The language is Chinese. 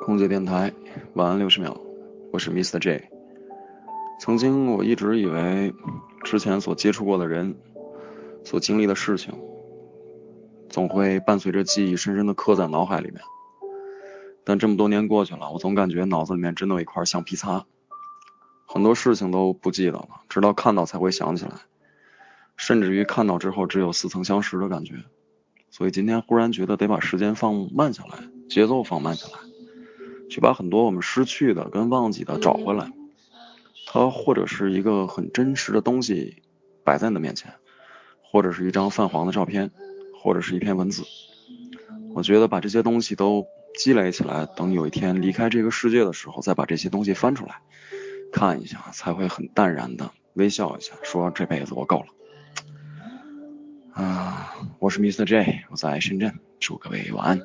空姐电台，晚安六十秒，我是 Mr. J。曾经我一直以为，之前所接触过的人，所经历的事情，总会伴随着记忆深深的刻在脑海里面。但这么多年过去了，我总感觉脑子里面真的有一块橡皮擦，很多事情都不记得了，直到看到才会想起来，甚至于看到之后只有似曾相识的感觉。所以今天忽然觉得得把时间放慢下来，节奏放慢下来，去把很多我们失去的跟忘记的找回来。它或者是一个很真实的东西摆在你的面前，或者是一张泛黄的照片，或者是一篇文字。我觉得把这些东西都积累起来，等有一天离开这个世界的时候，再把这些东西翻出来看一下，才会很淡然的微笑一下，说这辈子我够了。啊，我是 Mr. J，我在深圳，祝各位晚安。